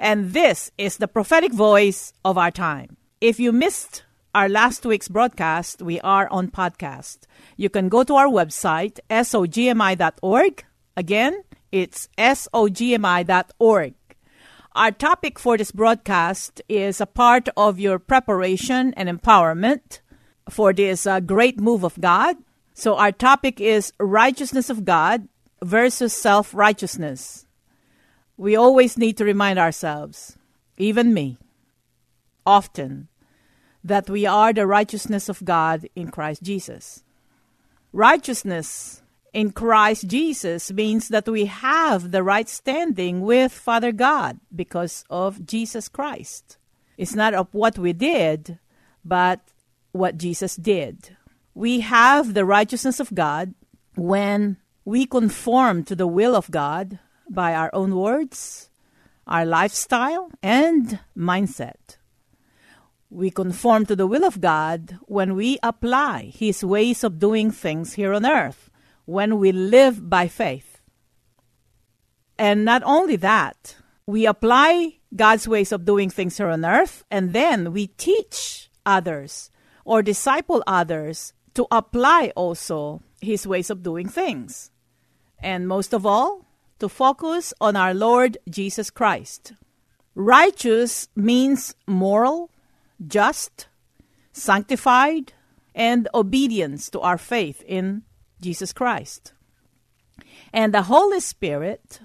and this is the prophetic voice of our time. If you missed our last week's broadcast, we are on podcast. You can go to our website, sogmi.org. Again, it's sogmi.org. Our topic for this broadcast is a part of your preparation and empowerment for this uh, great move of God. So, our topic is righteousness of God versus self righteousness. We always need to remind ourselves, even me, often, that we are the righteousness of God in Christ Jesus. Righteousness in Christ Jesus means that we have the right standing with Father God because of Jesus Christ. It's not of what we did, but what Jesus did. We have the righteousness of God when we conform to the will of God by our own words, our lifestyle, and mindset. We conform to the will of God when we apply His ways of doing things here on earth, when we live by faith. And not only that, we apply God's ways of doing things here on earth, and then we teach others or disciple others to apply also His ways of doing things. And most of all, to focus on our Lord Jesus Christ. Righteous means moral, just, sanctified, and obedience to our faith in Jesus Christ. And the Holy Spirit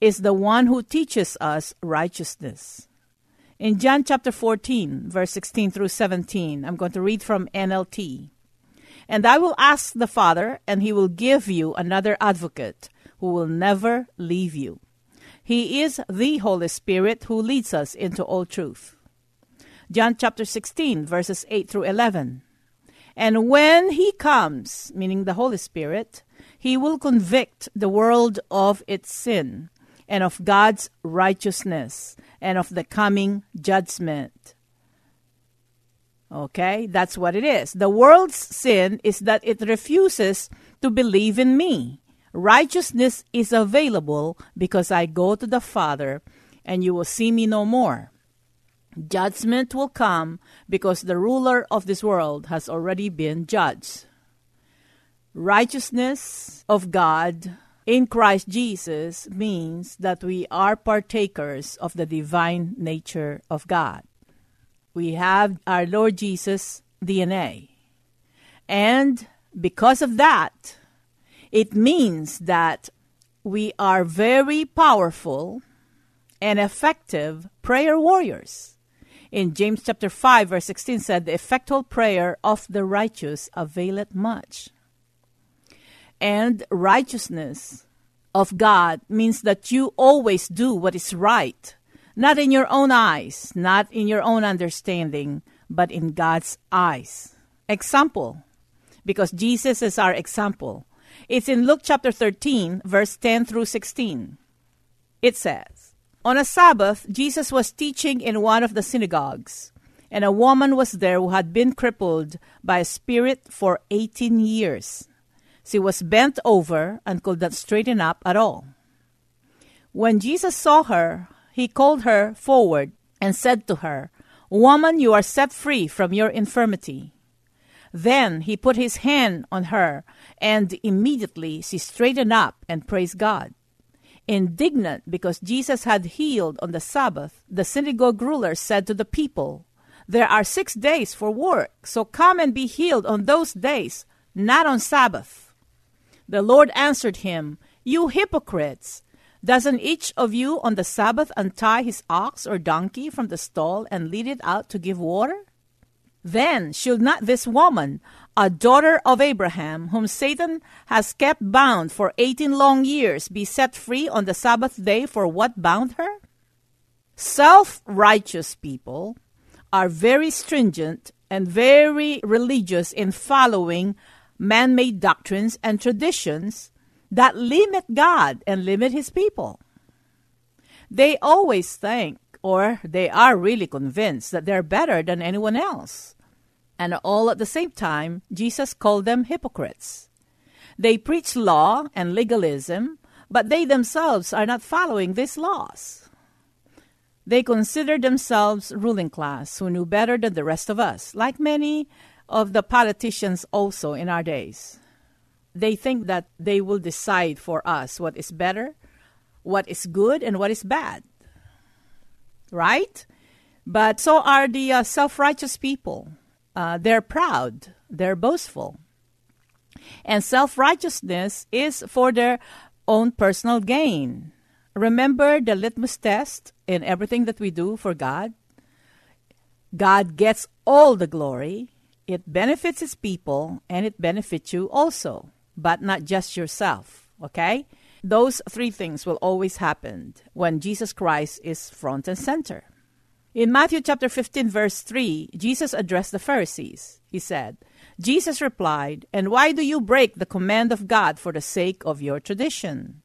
is the one who teaches us righteousness. In John chapter 14, verse 16 through 17, I'm going to read from NLT. And I will ask the Father, and he will give you another advocate who will never leave you. He is the Holy Spirit who leads us into all truth. John chapter 16, verses 8 through 11. And when he comes, meaning the Holy Spirit, he will convict the world of its sin and of God's righteousness and of the coming judgment. Okay, that's what it is. The world's sin is that it refuses to believe in me. Righteousness is available because I go to the Father and you will see me no more. Judgment will come because the ruler of this world has already been judged. Righteousness of God in Christ Jesus means that we are partakers of the divine nature of God. We have our Lord Jesus' DNA. And because of that, it means that we are very powerful and effective prayer warriors. In James chapter 5 verse 16 said, "The effectual prayer of the righteous availeth much." And righteousness of God means that you always do what is right, not in your own eyes, not in your own understanding, but in God's eyes. Example, because Jesus is our example. It's in Luke chapter 13, verse 10 through 16. It says, On a Sabbath, Jesus was teaching in one of the synagogues, and a woman was there who had been crippled by a spirit for 18 years. She was bent over and could not straighten up at all. When Jesus saw her, he called her forward and said to her, Woman, you are set free from your infirmity. Then he put his hand on her, and immediately she straightened up and praised God. Indignant because Jesus had healed on the Sabbath, the synagogue ruler said to the people, There are six days for work, so come and be healed on those days, not on Sabbath. The Lord answered him, You hypocrites! Doesn't each of you on the Sabbath untie his ox or donkey from the stall and lead it out to give water? Then should not this woman, a daughter of Abraham, whom Satan has kept bound for eighteen long years, be set free on the Sabbath day for what bound her? Self righteous people are very stringent and very religious in following man made doctrines and traditions that limit God and limit His people. They always think, or they are really convinced, that they're better than anyone else. And all at the same time, Jesus called them hypocrites. They preach law and legalism, but they themselves are not following these laws. They consider themselves ruling class who knew better than the rest of us, like many of the politicians also in our days. They think that they will decide for us what is better, what is good, and what is bad. Right? But so are the uh, self righteous people. Uh, they're proud, they're boastful. And self righteousness is for their own personal gain. Remember the litmus test in everything that we do for God? God gets all the glory, it benefits His people, and it benefits you also, but not just yourself, okay? Those three things will always happen when Jesus Christ is front and center. In Matthew chapter 15, verse 3, Jesus addressed the Pharisees. He said, Jesus replied, And why do you break the command of God for the sake of your tradition?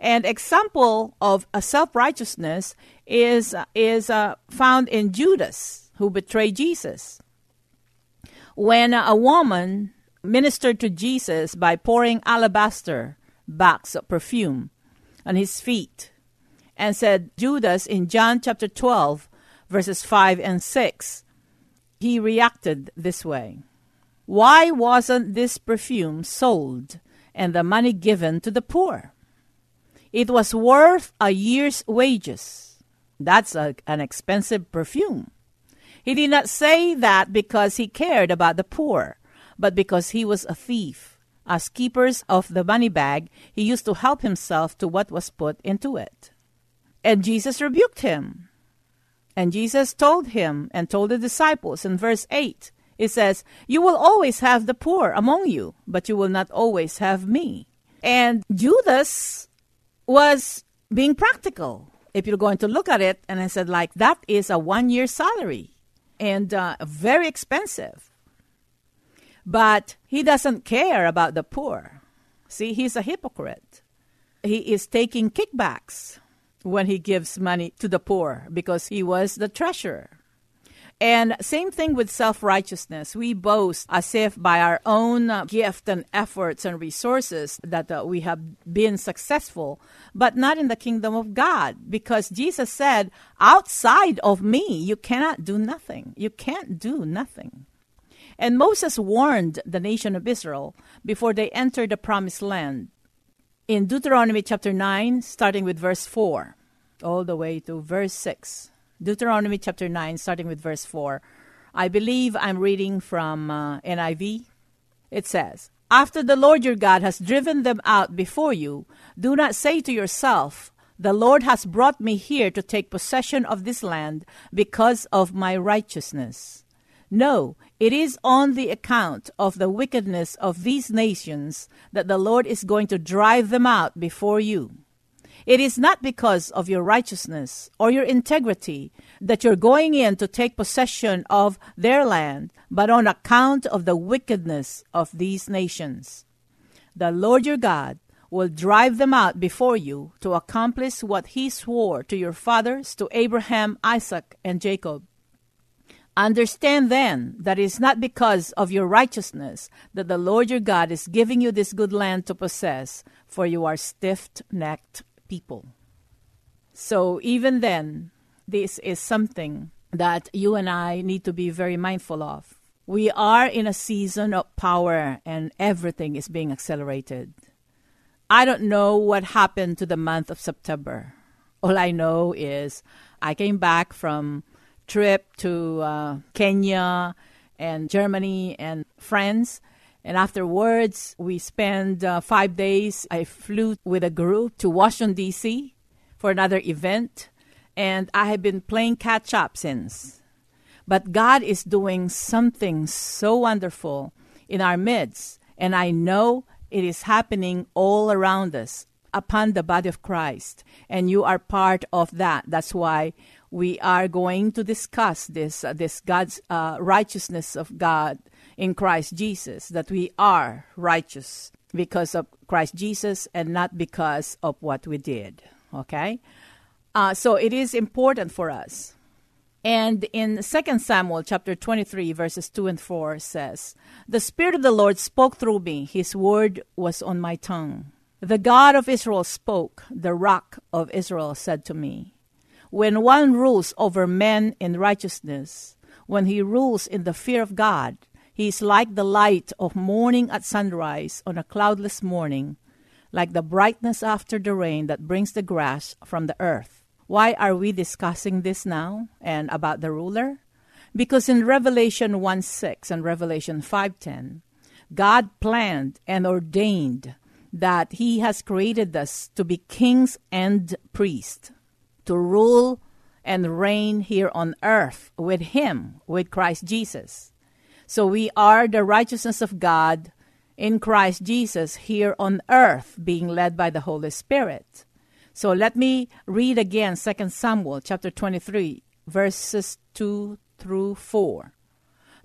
And example of a self-righteousness is, is uh, found in Judas, who betrayed Jesus. When a woman ministered to Jesus by pouring alabaster box of perfume on his feet, and said, Judas in John chapter 12, verses 5 and 6, he reacted this way Why wasn't this perfume sold and the money given to the poor? It was worth a year's wages. That's a, an expensive perfume. He did not say that because he cared about the poor, but because he was a thief. As keepers of the money bag, he used to help himself to what was put into it. And Jesus rebuked him. And Jesus told him and told the disciples in verse 8, it says, You will always have the poor among you, but you will not always have me. And Judas was being practical. If you're going to look at it, and I said, like, that is a one year salary and uh, very expensive. But he doesn't care about the poor. See, he's a hypocrite. He is taking kickbacks when he gives money to the poor because he was the treasurer. And same thing with self righteousness. We boast as if by our own gift and efforts and resources that uh, we have been successful, but not in the kingdom of God. Because Jesus said, outside of me, you cannot do nothing. You can't do nothing. And Moses warned the nation of Israel before they entered the promised land. In Deuteronomy chapter 9, starting with verse 4, all the way to verse 6. Deuteronomy chapter 9, starting with verse 4. I believe I'm reading from uh, NIV. It says, After the Lord your God has driven them out before you, do not say to yourself, The Lord has brought me here to take possession of this land because of my righteousness. No, it is on the account of the wickedness of these nations that the Lord is going to drive them out before you. It is not because of your righteousness or your integrity that you're going in to take possession of their land, but on account of the wickedness of these nations. The Lord your God will drive them out before you to accomplish what he swore to your fathers, to Abraham, Isaac, and Jacob. Understand then that it is not because of your righteousness that the Lord your God is giving you this good land to possess, for you are stiff necked people. So even then, this is something that you and I need to be very mindful of. We are in a season of power and everything is being accelerated. I don't know what happened to the month of September. All I know is I came back from trip to uh, Kenya and Germany and France. And afterwards, we spent uh, five days. I flew with a group to Washington, D.C. for another event. And I have been playing catch up since. But God is doing something so wonderful in our midst. And I know it is happening all around us upon the body of Christ. And you are part of that. That's why we are going to discuss this, uh, this God's uh, righteousness of God in Christ Jesus, that we are righteous because of Christ Jesus and not because of what we did. Okay? Uh, so it is important for us. And in 2 Samuel chapter 23 verses 2 and 4 says, "The spirit of the Lord spoke through me; his word was on my tongue. The God of Israel spoke; the rock of Israel said to me, when one rules over men in righteousness, when he rules in the fear of God, he is like the light of morning at sunrise on a cloudless morning, like the brightness after the rain that brings the grass from the earth. Why are we discussing this now and about the ruler? Because in Revelation 1 6 and Revelation 5:10, God planned and ordained that He has created us to be kings and priests to rule and reign here on earth with Him, with Christ Jesus. So we are the righteousness of God in Christ Jesus here on earth, being led by the Holy Spirit. So let me read again 2 Samuel chapter 23, verses 2 through 4.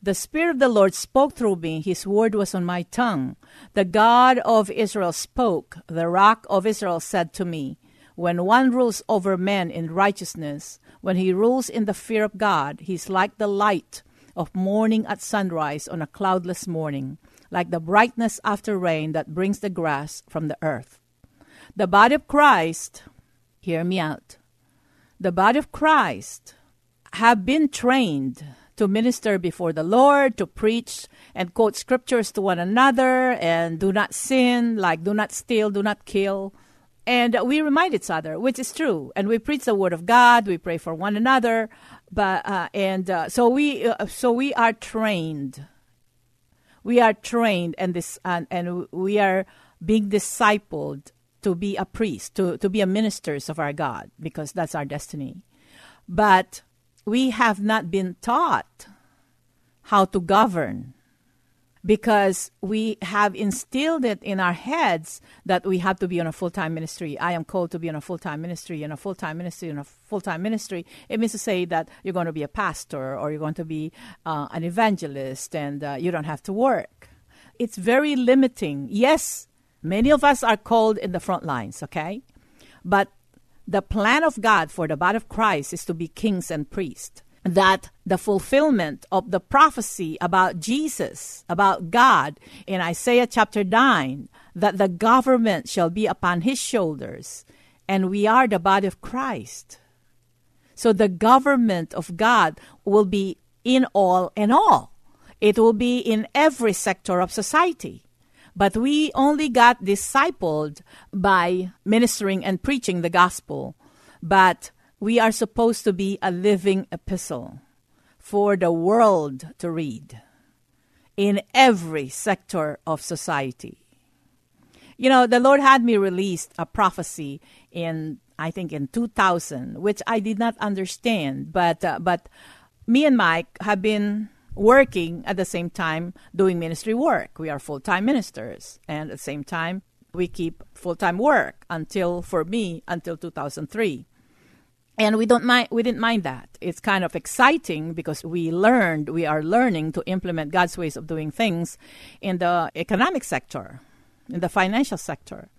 The Spirit of the Lord spoke through me, His word was on my tongue. The God of Israel spoke, the rock of Israel said to me, when one rules over men in righteousness, when he rules in the fear of God, he is like the light of morning at sunrise on a cloudless morning, like the brightness after rain that brings the grass from the earth. The body of Christ, hear me out, the body of Christ have been trained to minister before the Lord, to preach and quote scriptures to one another, and do not sin, like do not steal, do not kill, and we remind each other, which is true. And we preach the word of God. We pray for one another. But uh, and uh, so we uh, so we are trained. We are trained, and this and, and we are being discipled to be a priest, to to be a ministers of our God, because that's our destiny. But we have not been taught how to govern because we have instilled it in our heads that we have to be on a full time ministry. I am called to be on a full time ministry, in a full time ministry, in a full time ministry. It means to say that you're going to be a pastor or you're going to be uh, an evangelist and uh, you don't have to work. It's very limiting. Yes, many of us are called in the front lines, okay? But the plan of God for the body of Christ is to be kings and priests that the fulfillment of the prophecy about Jesus, about God in Isaiah chapter 9, that the government shall be upon his shoulders, and we are the body of Christ. So the government of God will be in all and all. It will be in every sector of society. But we only got discipled by ministering and preaching the gospel. But we are supposed to be a living epistle for the world to read in every sector of society. You know, the Lord had me release a prophecy in, I think, in 2000, which I did not understand, but uh, but me and Mike have been working at the same time doing ministry work. We are full time ministers, and at the same time, we keep full time work until, for me, until 2003 and we don't mind we didn't mind that. It's kind of exciting because we learned we are learning to implement god's ways of doing things in the economic sector in the financial sector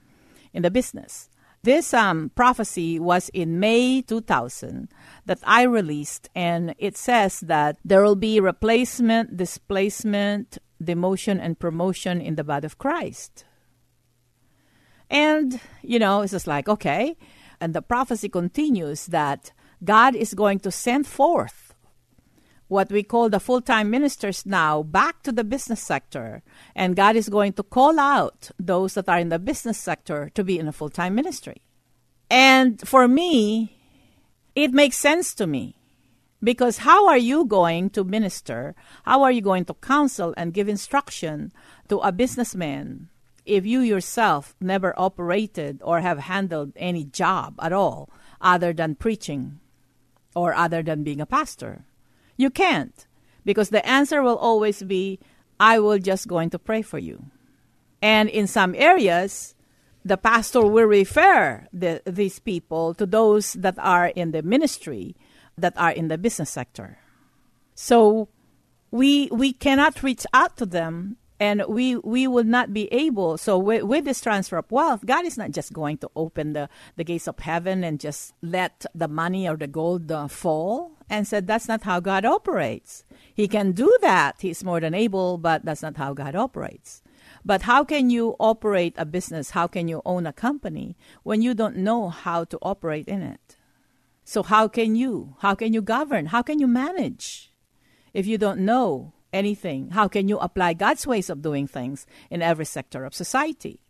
in the business. This um, prophecy was in may 2000 that i released and it says that there will be replacement displacement demotion and promotion in the body of christ. And you know it's just like okay and the prophecy continues that God is going to send forth what we call the full time ministers now back to the business sector. And God is going to call out those that are in the business sector to be in a full time ministry. And for me, it makes sense to me. Because how are you going to minister? How are you going to counsel and give instruction to a businessman if you yourself never operated or have handled any job at all other than preaching or other than being a pastor? You can't, because the answer will always be, I will just going to pray for you. And in some areas, the pastor will refer the, these people to those that are in the ministry, that are in the business sector. So we we cannot reach out to them and we we will not be able so with, with, this transfer of wealth god is not just going to open the, the gates of heaven and just let the money or the gold uh, fall and said that's not how god operates. He can do that. He's more than able but that's not how god operates. But how can you operate a business? How can you own a company when you don't know how to operate in it? So how can you? How can you govern? How can you manage? If you don't know anything? How can you apply God's ways of doing things in every sector of society?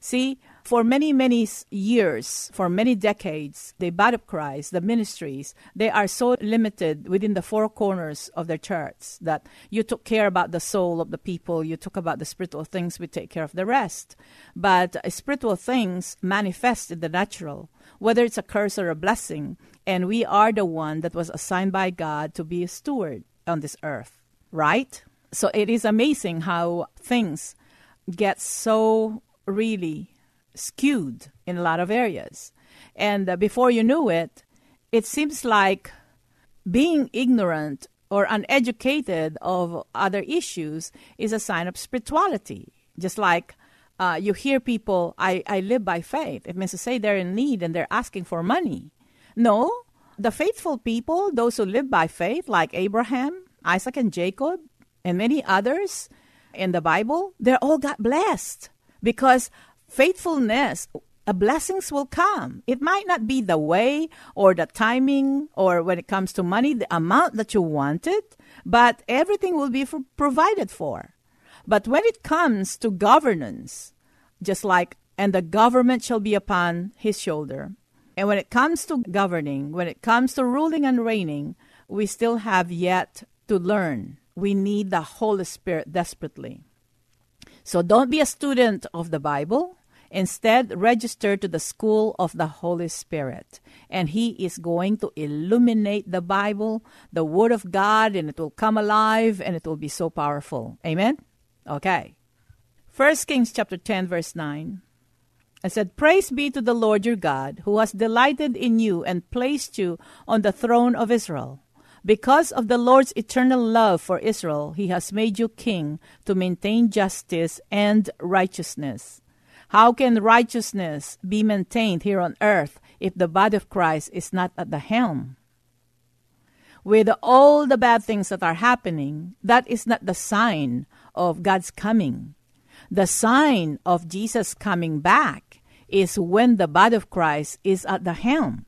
See, for many, many years, for many decades, the body of Christ, the ministries, they are so limited within the four corners of their church that you took care about the soul of the people, you took about the spiritual things, we take care of the rest. But spiritual things manifest in the natural, whether it's a curse or a blessing, and we are the one that was assigned by God to be a steward on this earth right? So it is amazing how things get so really skewed in a lot of areas. And uh, before you knew it, it seems like being ignorant or uneducated of other issues is a sign of spirituality. Just like uh, you hear people, I, I live by faith. It means to say they're in need and they're asking for money. No, the faithful people, those who live by faith, like Abraham, Isaac and Jacob, and many others in the Bible, they all got blessed because faithfulness, uh, blessings will come. It might not be the way or the timing or when it comes to money, the amount that you wanted, but everything will be for, provided for. But when it comes to governance, just like, and the government shall be upon his shoulder. And when it comes to governing, when it comes to ruling and reigning, we still have yet to learn. We need the Holy Spirit desperately. So don't be a student of the Bible. Instead, register to the school of the Holy Spirit. And He is going to illuminate the Bible, the Word of God, and it will come alive and it will be so powerful. Amen? Okay. First Kings chapter 10, verse 9. I said, Praise be to the Lord your God, who has delighted in you and placed you on the throne of Israel. Because of the Lord's eternal love for Israel, he has made you king to maintain justice and righteousness. How can righteousness be maintained here on earth if the body of Christ is not at the helm? With all the bad things that are happening, that is not the sign of God's coming. The sign of Jesus coming back is when the body of Christ is at the helm.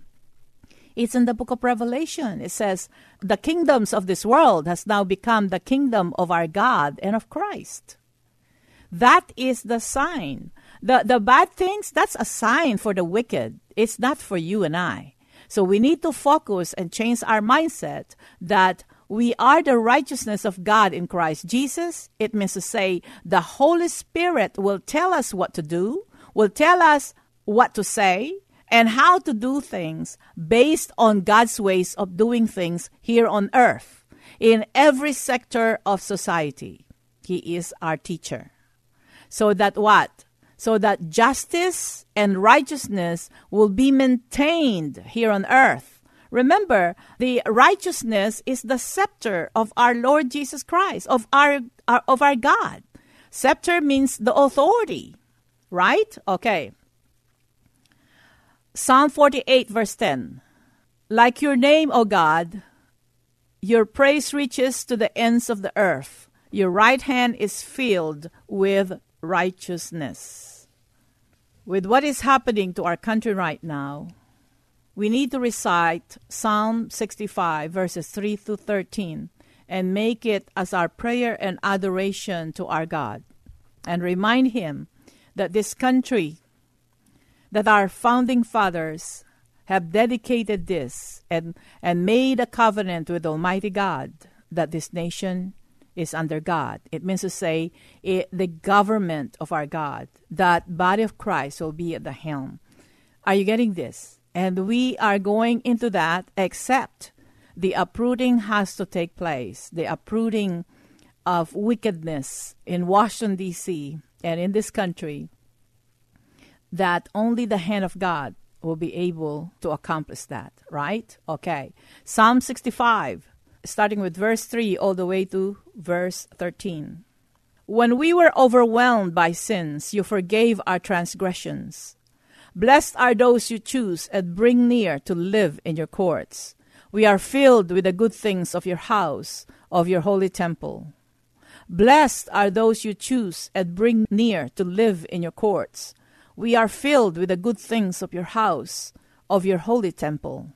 It's in the book of Revelation. It says, The kingdoms of this world has now become the kingdom of our God and of Christ. That is the sign. The, the bad things, that's a sign for the wicked. It's not for you and I. So we need to focus and change our mindset that we are the righteousness of God in Christ Jesus. It means to say the Holy Spirit will tell us what to do, will tell us what to say, and how to do things based on God's ways of doing things here on earth in every sector of society. He is our teacher. So that what? So that justice and righteousness will be maintained here on earth. Remember, the righteousness is the scepter of our Lord Jesus Christ, of our, our of our God. Scepter means the authority, right? Okay. Psalm 48, verse 10. Like your name, O God, your praise reaches to the ends of the earth. Your right hand is filled with righteousness. With what is happening to our country right now, we need to recite Psalm 65, verses 3 to 13. and make it as our prayer and adoration to our God. And remind Him that this country, that our founding fathers have dedicated this and, and made a covenant with Almighty God that this nation is under God. It means to say it, the government of our God, that body of Christ will be at the helm. Are you getting this? And we are going into that, except the uprooting has to take place. The uprooting of wickedness in Washington, D.C., and in this country, that only the hand of God will be able to accomplish that, right? Okay. Psalm 65, starting with verse 3 all the way to verse 13. When we were overwhelmed by sins, you forgave our transgressions. Blessed are those you choose and bring near to live in your courts. We are filled with the good things of your house, of your holy temple. Blessed are those you choose and bring near to live in your courts. We are filled with the good things of your house, of your holy temple.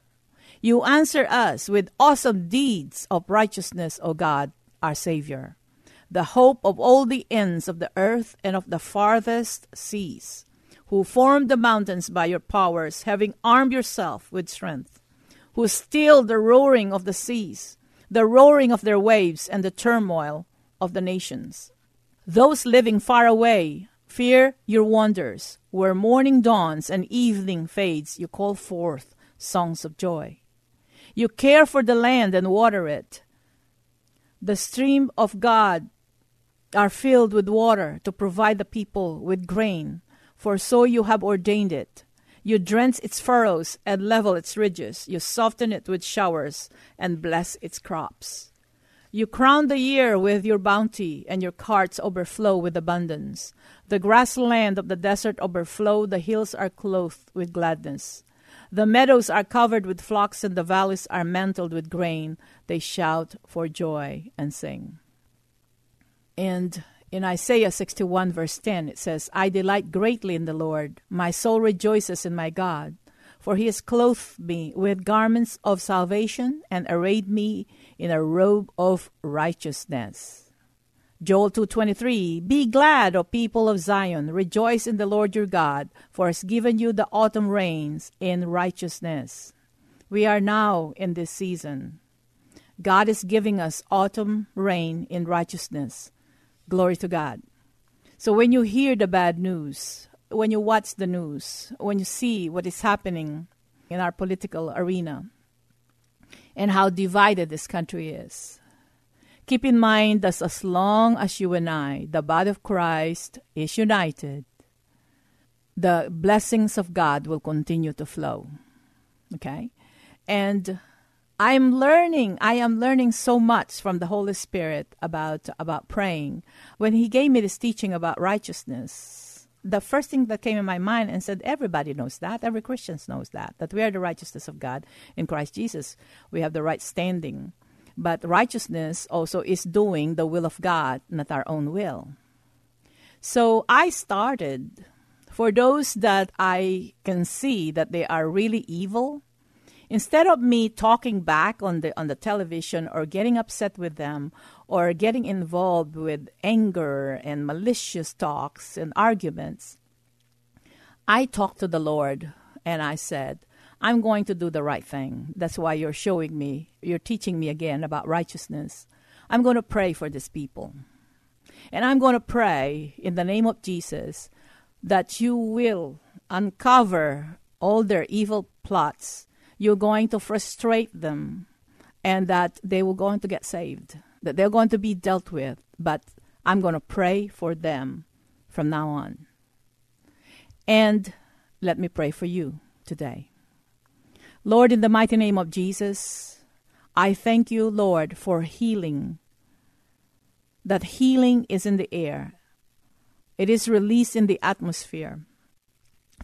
You answer us with awesome deeds of righteousness, O God, our Savior, the hope of all the ends of the earth and of the farthest seas, who formed the mountains by your powers, having armed yourself with strength, who stilled the roaring of the seas, the roaring of their waves, and the turmoil of the nations. Those living far away fear your wonders. Where morning dawns and evening fades, you call forth songs of joy. You care for the land and water it. The stream of God are filled with water to provide the people with grain, for so you have ordained it. You drench its furrows and level its ridges. You soften it with showers and bless its crops. You crown the year with your bounty, and your carts overflow with abundance. The grassland of the desert overflow, the hills are clothed with gladness. The meadows are covered with flocks, and the valleys are mantled with grain. They shout for joy and sing. And in Isaiah 61, verse 10, it says, I delight greatly in the Lord. My soul rejoices in my God, for he has clothed me with garments of salvation and arrayed me in a robe of righteousness. Joel 2:23 Be glad, O people of Zion, rejoice in the Lord your God, for he has given you the autumn rains in righteousness. We are now in this season. God is giving us autumn rain in righteousness. Glory to God. So when you hear the bad news, when you watch the news, when you see what is happening in our political arena, and how divided this country is. Keep in mind that as long as you and I, the body of Christ, is united, the blessings of God will continue to flow. Okay? And I'm learning, I am learning so much from the Holy Spirit about, about praying. When He gave me this teaching about righteousness, the first thing that came in my mind and said, everybody knows that. Every Christian knows that, that we are the righteousness of God in Christ Jesus. We have the right standing. But righteousness also is doing the will of God, not our own will. So I started, for those that I can see that they are really evil, instead of me talking back on the on the television or getting upset with them or getting involved with anger and malicious talks and arguments, I talked to the Lord and I said, I'm going to do the right thing. That's why you're showing me, you're teaching me again about righteousness. I'm going to pray for these people. And I'm going to pray in the name of Jesus that you will uncover all their evil plots. You're going to frustrate them and that they will going to get saved that they're going to be dealt with, but I'm going to pray for them from now on. And let me pray for you today. Lord, in the mighty name of Jesus, I thank you, Lord, for healing. That healing is in the air, it is released in the atmosphere.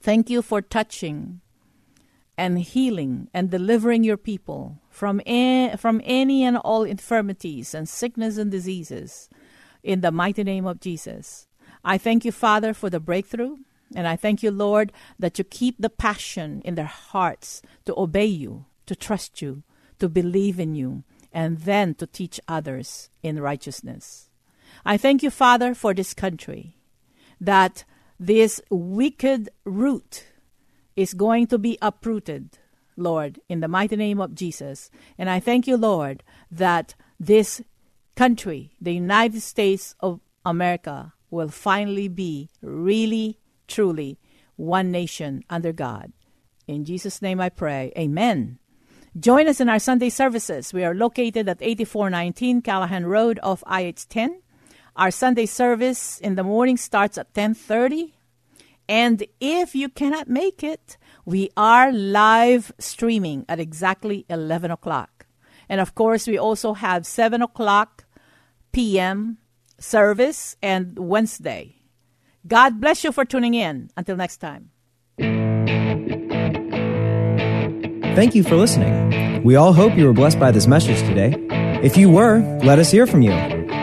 Thank you for touching and healing and delivering your people from, a- from any and all infirmities and sickness and diseases in the mighty name of Jesus. I thank you, Father, for the breakthrough. And I thank you, Lord, that you keep the passion in their hearts to obey you, to trust you, to believe in you, and then to teach others in righteousness. I thank you, Father, for this country, that this wicked root is going to be uprooted, Lord, in the mighty name of Jesus. And I thank you, Lord, that this country, the United States of America, will finally be really, truly one nation under God. In Jesus' name I pray. Amen. Join us in our Sunday services. We are located at 8419 Callahan Road off IH10. Our Sunday service in the morning starts at 10:30. And if you cannot make it, we are live streaming at exactly 11 o'clock. And of course, we also have 7 o'clock p.m. service and Wednesday. God bless you for tuning in. Until next time. Thank you for listening. We all hope you were blessed by this message today. If you were, let us hear from you.